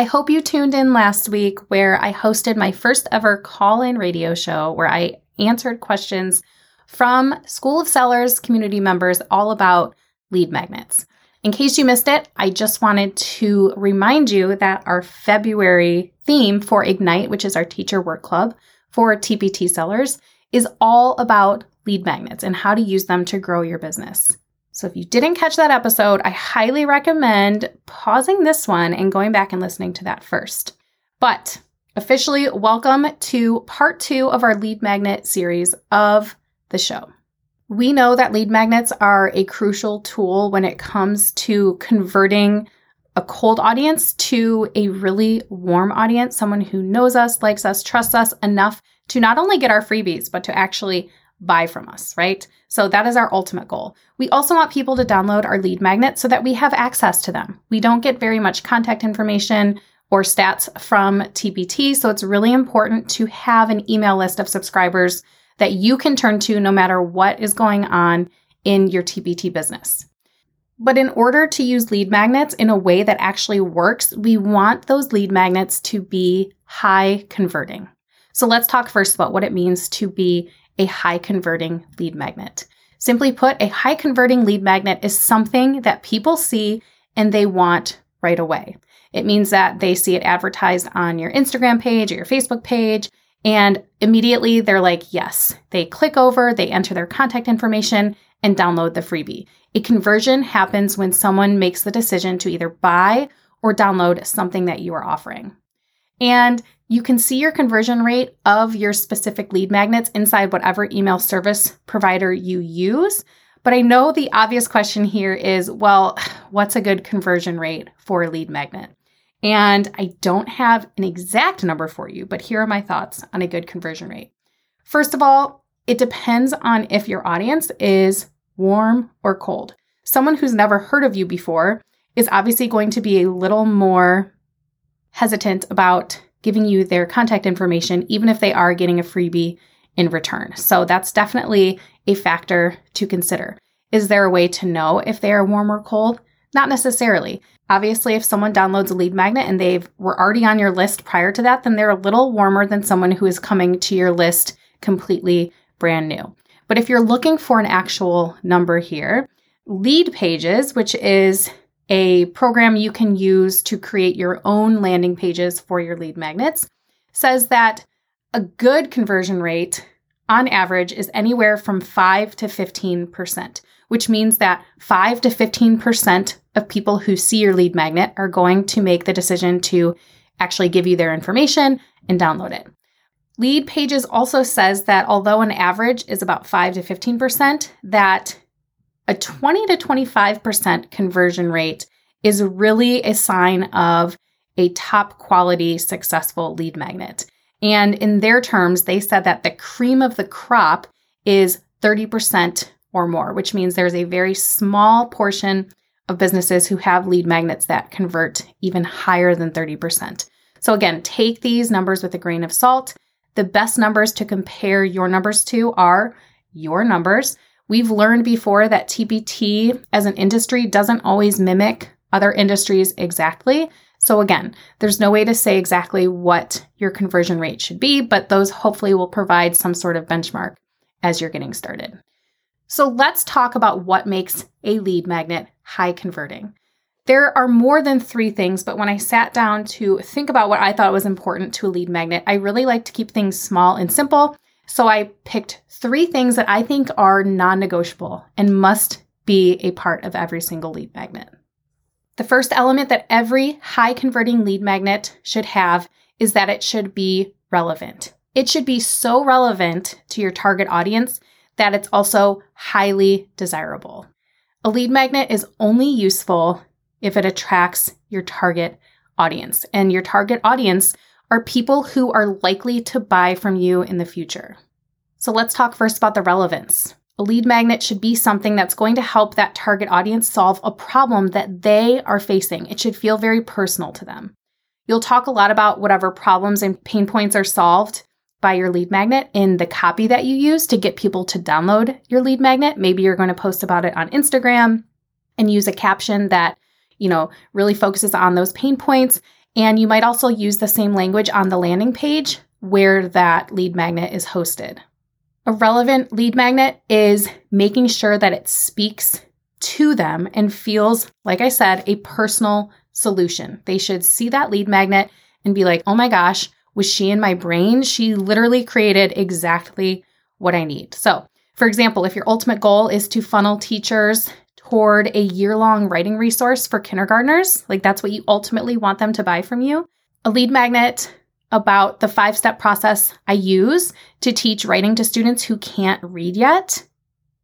I hope you tuned in last week where I hosted my first ever call in radio show where I answered questions from School of Sellers community members all about lead magnets. In case you missed it, I just wanted to remind you that our February theme for Ignite, which is our teacher work club for TPT sellers, is all about lead magnets and how to use them to grow your business. So if you didn't catch that episode, I highly recommend pausing this one and going back and listening to that first. But officially, welcome to part two of our lead magnet series of the show. We know that lead magnets are a crucial tool when it comes to converting a cold audience to a really warm audience, someone who knows us, likes us, trusts us enough to not only get our freebies, but to actually buy from us, right? So that is our ultimate goal. We also want people to download our lead magnet so that we have access to them. We don't get very much contact information or stats from TPT, so it's really important to have an email list of subscribers that you can turn to no matter what is going on in your TPT business. But in order to use lead magnets in a way that actually works, we want those lead magnets to be high converting. So let's talk first about what it means to be a high converting lead magnet. Simply put, a high converting lead magnet is something that people see and they want right away. It means that they see it advertised on your Instagram page or your Facebook page, and immediately they're like, yes. They click over, they enter their contact information, and download the freebie. A conversion happens when someone makes the decision to either buy or download something that you are offering. And you can see your conversion rate of your specific lead magnets inside whatever email service provider you use. But I know the obvious question here is well, what's a good conversion rate for a lead magnet? And I don't have an exact number for you, but here are my thoughts on a good conversion rate. First of all, it depends on if your audience is warm or cold. Someone who's never heard of you before is obviously going to be a little more hesitant about giving you their contact information, even if they are getting a freebie in return. So that's definitely a factor to consider. Is there a way to know if they are warm or cold? Not necessarily. Obviously, if someone downloads a lead magnet and they were already on your list prior to that, then they're a little warmer than someone who is coming to your list completely brand new. But if you're looking for an actual number here, Leadpages, which is a program you can use to create your own landing pages for your lead magnets, says that a good conversion rate on average is anywhere from 5 to 15%, which means that 5 to 15% of people who see your lead magnet are going to make the decision to actually give you their information and download it. Leadpages also says that although an average is about 5 to 15%, that a 20 to 25% conversion rate is really a sign of a top quality, successful lead magnet. And in their terms, they said that the cream of the crop is 30% or more, which means there's a very small portion of businesses who have lead magnets that convert even higher than 30%. So, again, take these numbers with a grain of salt. The best numbers to compare your numbers to are your numbers We've learned before that TPT as an industry doesn't always mimic other industries exactly. So again, there's no way to say exactly what your conversion rate should be, but those hopefully will provide some sort of benchmark as you're getting started. So let's talk about what makes a lead magnet high converting. There are more than three things, but when I sat down to think about what I thought was important to a lead magnet, I really like to keep things small and simple so I picked three things that I think are non negotiable and must be a part of every single lead magnet. The first element that every high converting lead magnet should have is that it should be relevant. It should be so relevant to your target audience that it's also highly desirable. A lead magnet is only useful if it attracts your target audience. And your target audience are people who are likely to buy from you in the future. So let's talk first about the relevance. A lead magnet should be something that's going to help that target audience solve a problem that they are facing. It should feel very personal to them. You'll talk a lot about whatever problems and pain points are solved by your lead magnet in the copy that you use to get people to download your lead magnet. Maybe you're going to post about it on Instagram and use a caption that, you know, really focuses on those pain points. And you might also use the same language on the landing page where that lead magnet is hosted. A relevant lead magnet is making sure that it speaks to them and feels, like I said, a personal solution. They should see that lead magnet and be like, oh my gosh, was she in my brain? She literally created exactly what I need. So, for example, if your ultimate goal is to funnel teachers toward a year long writing resource for kindergartners, like that's what you ultimately want them to buy from you, a lead magnet about the five step process I use to teach writing to students who can't read yet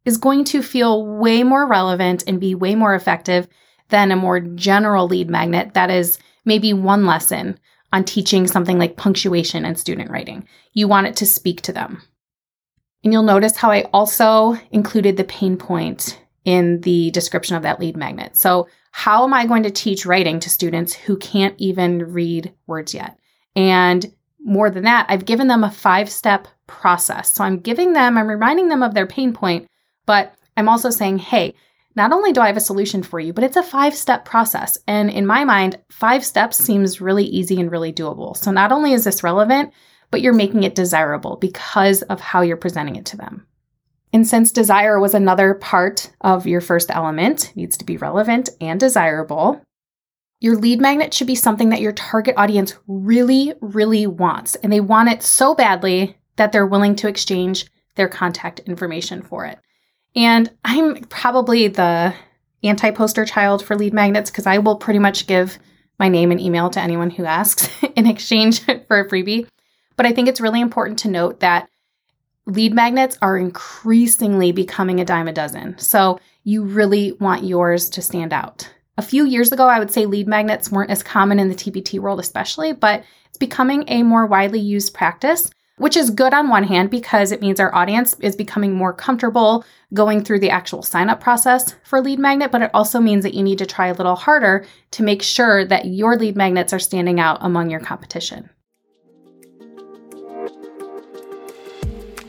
is going to feel way more relevant and be way more effective than a more general lead magnet that is maybe one lesson on teaching something like punctuation and student writing. You want it to speak to them. And you'll notice how I also included the pain point in the description of that lead magnet. So, how am I going to teach writing to students who can't even read words yet? And more than that, I've given them a five step process. So, I'm giving them, I'm reminding them of their pain point, but I'm also saying, hey, not only do I have a solution for you, but it's a five step process. And in my mind, five steps seems really easy and really doable. So not only is this relevant, but you're making it desirable because of how you're presenting it to them. And since desire was another part of your first element, needs to be relevant and desirable, your lead magnet should be something that your target audience really, really wants. And they want it so badly that they're willing to exchange their contact information for it. And I'm probably the anti poster child for lead magnets because I will pretty much give my name and email to anyone who asks in exchange for a freebie. But I think it's really important to note that lead magnets are increasingly becoming a dime a dozen. So you really want yours to stand out. A few years ago, I would say lead magnets weren't as common in the TPT world, especially, but it's becoming a more widely used practice which is good on one hand because it means our audience is becoming more comfortable going through the actual sign up process for lead magnet, but it also means that you need to try a little harder to make sure that your lead magnets are standing out among your competition.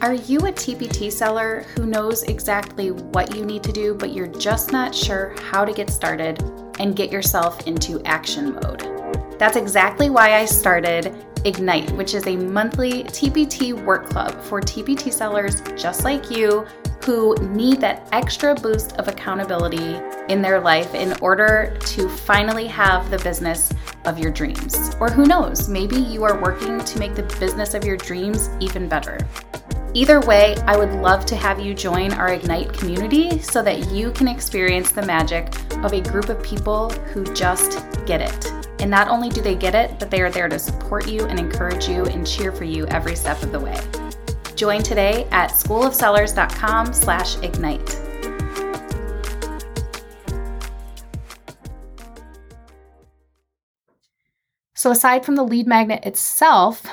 Are you a TPT seller who knows exactly what you need to do, but you're just not sure how to get started and get yourself into action mode? That's exactly why I started Ignite, which is a monthly TPT work club for TPT sellers just like you who need that extra boost of accountability in their life in order to finally have the business of your dreams. Or who knows, maybe you are working to make the business of your dreams even better. Either way, I would love to have you join our Ignite community so that you can experience the magic of a group of people who just get it. And not only do they get it, but they are there to support you and encourage you and cheer for you every step of the way. Join today at schoolofsellers.com slash ignite. So aside from the lead magnet itself,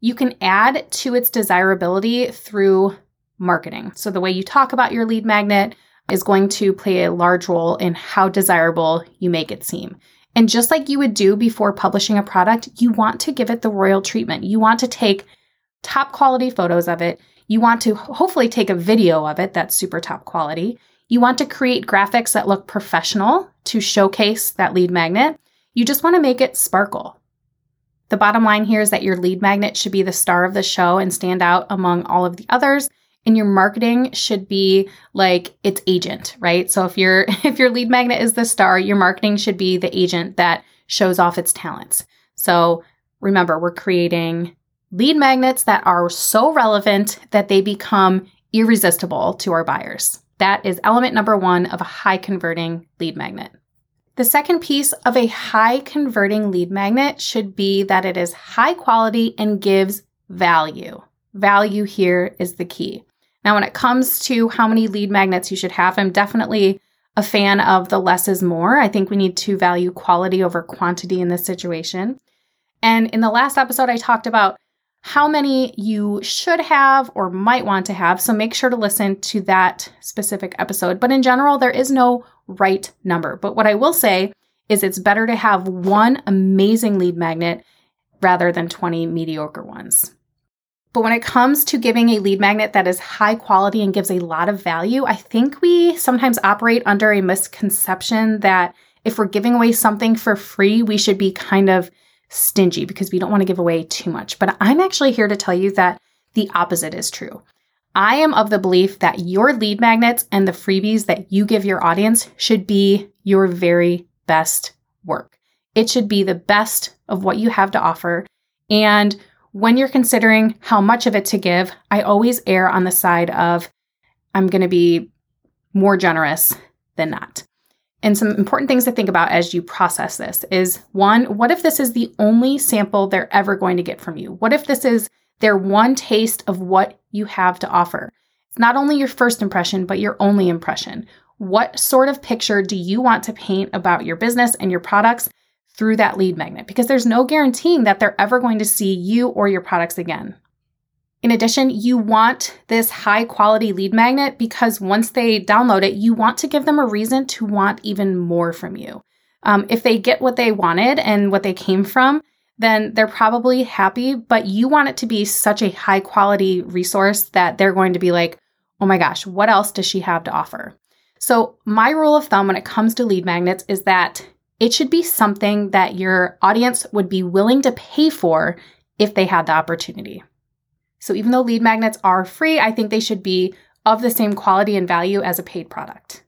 you can add to its desirability through marketing. So the way you talk about your lead magnet is going to play a large role in how desirable you make it seem. And just like you would do before publishing a product, you want to give it the royal treatment. You want to take top quality photos of it. You want to hopefully take a video of it that's super top quality. You want to create graphics that look professional to showcase that lead magnet. You just want to make it sparkle. The bottom line here is that your lead magnet should be the star of the show and stand out among all of the others and your marketing should be like its agent, right? So if your if your lead magnet is the star, your marketing should be the agent that shows off its talents. So remember, we're creating lead magnets that are so relevant that they become irresistible to our buyers. That is element number 1 of a high converting lead magnet. The second piece of a high converting lead magnet should be that it is high quality and gives value. Value here is the key. Now, when it comes to how many lead magnets you should have, I'm definitely a fan of the less is more. I think we need to value quality over quantity in this situation. And in the last episode, I talked about how many you should have or might want to have. So make sure to listen to that specific episode. But in general, there is no right number. But what I will say is it's better to have one amazing lead magnet rather than 20 mediocre ones. But when it comes to giving a lead magnet that is high quality and gives a lot of value, I think we sometimes operate under a misconception that if we're giving away something for free, we should be kind of stingy because we don't want to give away too much. But I'm actually here to tell you that the opposite is true. I am of the belief that your lead magnets and the freebies that you give your audience should be your very best work. It should be the best of what you have to offer. And when you're considering how much of it to give, I always err on the side of I'm going to be more generous than not. And some important things to think about as you process this is one, what if this is the only sample they're ever going to get from you? What if this is their one taste of what you have to offer? It's not only your first impression, but your only impression. What sort of picture do you want to paint about your business and your products through that lead magnet? Because there's no guaranteeing that they're ever going to see you or your products again. In addition, you want this high quality lead magnet because once they download it, you want to give them a reason to want even more from you. Um, if they get what they wanted and what they came from, then they're probably happy, but you want it to be such a high quality resource that they're going to be like, oh my gosh, what else does she have to offer? So, my rule of thumb when it comes to lead magnets is that it should be something that your audience would be willing to pay for if they had the opportunity. So even though lead magnets are free, I think they should be of the same quality and value as a paid product.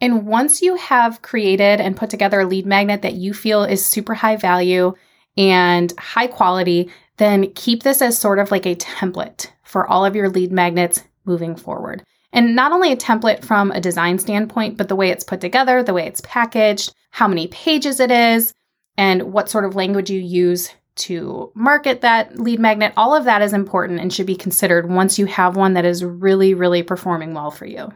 And once you have created and put together a lead magnet that you feel is super high value and high quality, then keep this as sort of like a template for all of your lead magnets moving forward. And not only a template from a design standpoint, but the way it's put together, the way it's packaged, how many pages it is, and what sort of language you use to market that lead magnet, all of that is important and should be considered once you have one that is really, really performing well for you.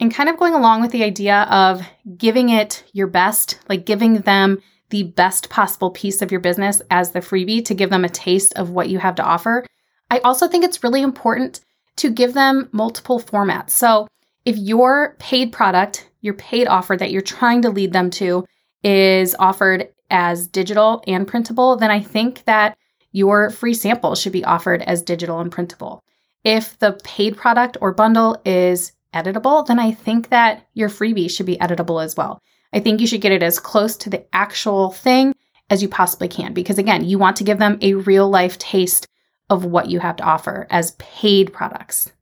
And kind of going along with the idea of giving it your best, like giving them the best possible piece of your business as the freebie to give them a taste of what you have to offer, I also think it's really important to give them multiple formats. So if your paid product, your paid offer that you're trying to lead them to is offered as digital and printable, then I think that your free sample should be offered as digital and printable. If the paid product or bundle is editable, then I think that your freebie should be editable as well. I think you should get it as close to the actual thing as you possibly can because, again, you want to give them a real life taste of what you have to offer as paid products.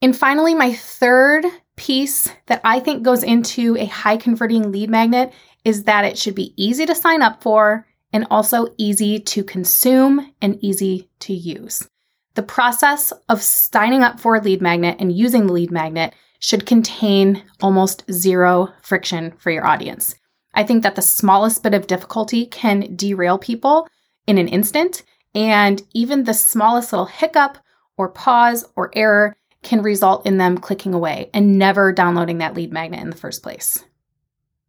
And finally, my third piece that I think goes into a high converting lead magnet is that it should be easy to sign up for and also easy to consume and easy to use. The process of signing up for a lead magnet and using the lead magnet should contain almost zero friction for your audience. I think that the smallest bit of difficulty can derail people in an instant, and even the smallest little hiccup or pause or error can result in them clicking away and never downloading that lead magnet in the first place.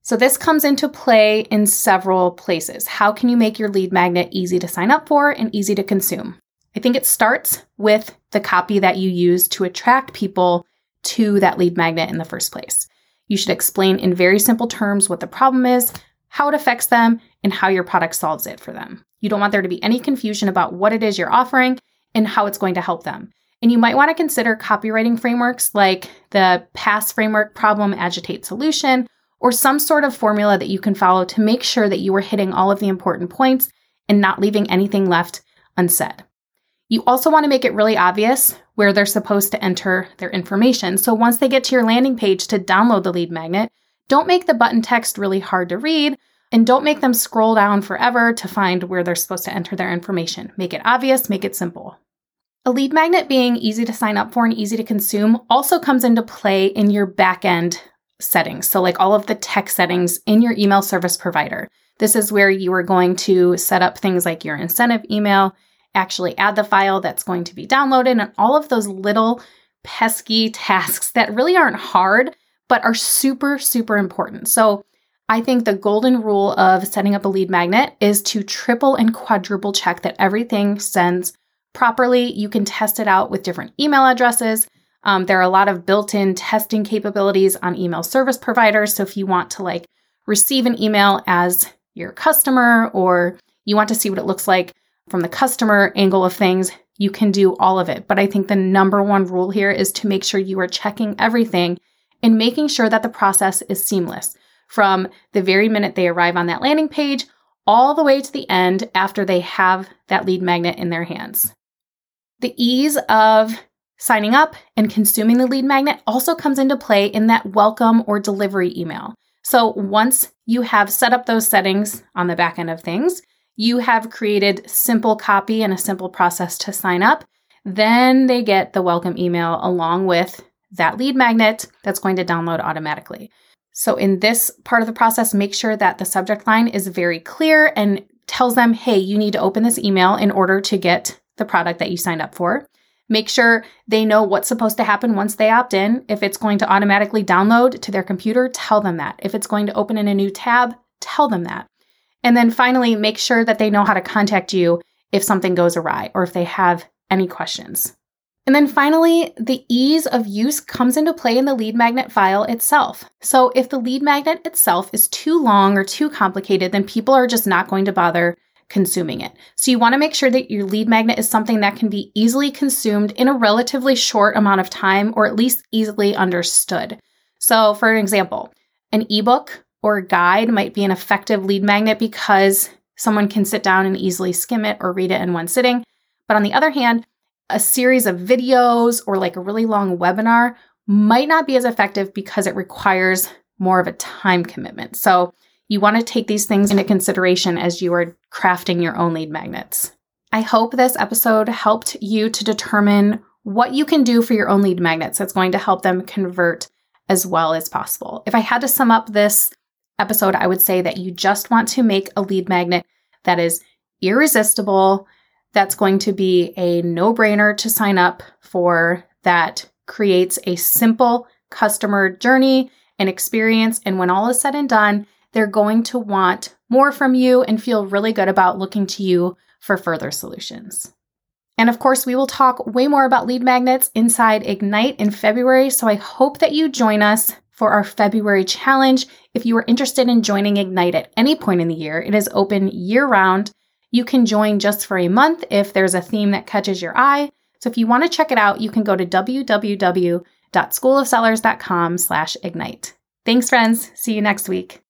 So this comes into play in several places. How can you make your lead magnet easy to sign up for and easy to consume? I think it starts with the copy that you use to attract people to that lead magnet in the first place. You should explain in very simple terms what the problem is, how it affects them, and how your product solves it for them. You don't want there to be any confusion about what it is you're offering and how it's going to help them. And you might want to consider copywriting frameworks like the PASS framework problem agitate solution or some sort of formula that you can follow to make sure that you are hitting all of the important points and not leaving anything left unsaid. You also want to make it really obvious where they're supposed to enter their information. So once they get to your landing page to download the lead magnet, don't make the button text really hard to read and don't make them scroll down forever to find where they're supposed to enter their information. Make it obvious, make it simple. A lead magnet being easy to sign up for and easy to consume also comes into play in your backend settings. So, like all of the tech settings in your email service provider. This is where you are going to set up things like your incentive email, actually add the file that's going to be downloaded, and all of those little pesky tasks that really aren't hard, but are super, super important. So I think the golden rule of setting up a lead magnet is to triple and quadruple check that everything sends properly. You can test it out with different email addresses. Um, there are a lot of built in testing capabilities on email service providers. So if you want to like receive an email as your customer or you want to see what it looks like from the customer angle of things, you can do all of it. But I think the number one rule here is to make sure you are checking everything and making sure that the process is seamless from the very minute they arrive on that landing page all the way to the end after they have that lead magnet in their hands. The ease of signing up and consuming the lead magnet also comes into play in that welcome or delivery email. So once you have set up those settings on the back end of things, you have created simple copy and a simple process to sign up, then they get the welcome email along with that lead magnet that's going to download automatically. So, in this part of the process, make sure that the subject line is very clear and tells them, hey, you need to open this email in order to get the product that you signed up for. Make sure they know what's supposed to happen once they opt in. If it's going to automatically download to their computer, tell them that. If it's going to open in a new tab, tell them that. And then finally, make sure that they know how to contact you if something goes awry or if they have any questions. And then finally, the ease of use comes into play in the lead magnet file itself. So if the lead magnet itself is too long or too complicated, then people are just not going to bother consuming it. So you want to make sure that your lead magnet is something that can be easily consumed in a relatively short amount of time or at least easily understood. So for example, an ebook or guide might be an effective lead magnet because someone can sit down and easily skim it or read it in one sitting. But on the other hand, a series of videos or like a really long webinar might not be as effective because it requires more of a time commitment. So you want to take these things into consideration as you are crafting your own lead magnets. I hope this episode helped you to determine what you can do for your own lead magnets that's going to help them convert as well as possible. If I had to sum up this episode, I would say that you just want to make a lead magnet that is irresistible, that's going to be a no brainer to sign up for, that creates a simple customer journey and experience. And when all is said and done, they're going to want more from you and feel really good about looking to you for further solutions. And of course, we will talk way more about lead magnets inside Ignite in February. So I hope that you join us for our February challenge. If you are interested in joining Ignite at any point in the year, it is open year round. You can join just for a month if there's a theme that catches your eye. So if you want to check it out, you can go to www.schoolofsellers.com slash ignite. Thanks, friends. See you next week.